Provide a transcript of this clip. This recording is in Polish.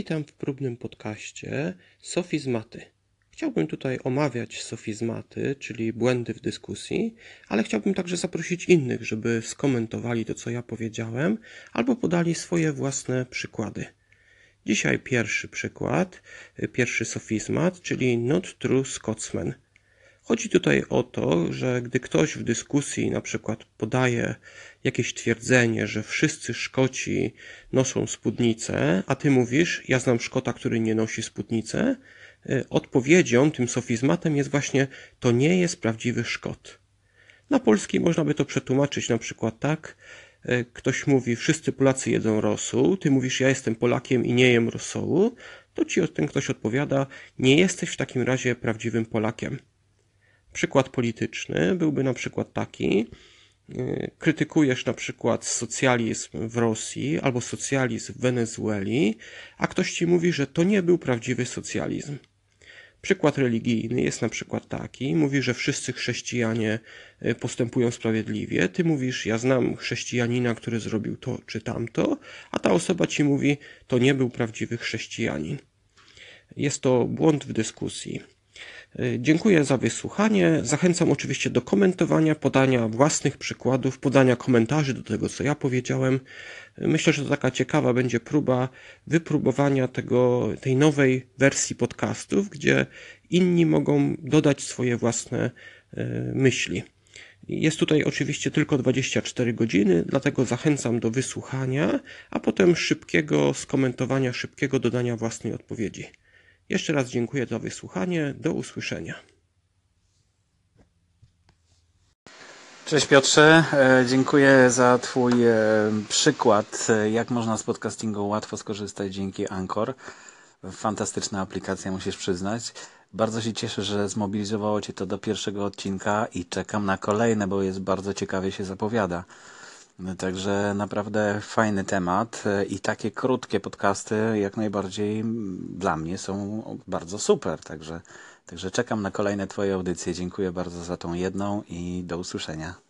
Witam w próbnym podcaście Sofizmaty. Chciałbym tutaj omawiać sofizmaty, czyli błędy w dyskusji, ale chciałbym także zaprosić innych, żeby skomentowali to, co ja powiedziałem, albo podali swoje własne przykłady. Dzisiaj pierwszy przykład, pierwszy sofizmat, czyli not true Scotsman. Chodzi tutaj o to, że gdy ktoś w dyskusji na przykład podaje jakieś twierdzenie, że wszyscy Szkoci noszą spódnicę, a ty mówisz, ja znam Szkota, który nie nosi spódnicy, y, odpowiedzią, tym sofizmatem jest właśnie, to nie jest prawdziwy Szkot. Na polski można by to przetłumaczyć na przykład tak, y, ktoś mówi, wszyscy Polacy jedzą rosół, ty mówisz, ja jestem Polakiem i nie jem rosołu, to ci ten ktoś odpowiada, nie jesteś w takim razie prawdziwym Polakiem. Przykład polityczny byłby na przykład taki, y, krytykujesz na przykład socjalizm w Rosji albo socjalizm w Wenezueli, a ktoś ci mówi, że to nie był prawdziwy socjalizm. Przykład religijny jest na przykład taki, mówi, że wszyscy chrześcijanie y, postępują sprawiedliwie, ty mówisz, ja znam chrześcijanina, który zrobił to czy tamto, a ta osoba ci mówi, to nie był prawdziwy chrześcijanin. Jest to błąd w dyskusji. E, dziękuję za wysłuchanie. Zachęcam oczywiście do komentowania, podania własnych przykładów, podania komentarzy do tego, co ja powiedziałem. E, myślę, że to taka ciekawa będzie próba wypróbowania tego, tej nowej wersji podcastów, gdzie inni mogą dodać swoje własne e, myśli. Jest tutaj oczywiście tylko 24 godziny, dlatego zachęcam do wysłuchania, a potem szybkiego skomentowania, szybkiego dodania własnej odpowiedzi. Jeszcze raz dziękuję za wysłuchanie. Do usłyszenia. Cześć Piotrze, e, dziękuję za Twój e, przykład, e, jak można z podcastingu łatwo skorzystać dzięki Anchor. Fantastyczna aplikacja, musisz przyznać. Bardzo się cieszę, że zmobilizowało Cię to do pierwszego odcinka i czekam na kolejne, bo jest bardzo ciekawie się zapowiada. Także naprawdę fajny temat i takie krótkie podcasty jak najbardziej dla mnie są bardzo super. Także, także czekam na kolejne Twoje audycje. Dziękuję bardzo za tą jedną i do usłyszenia.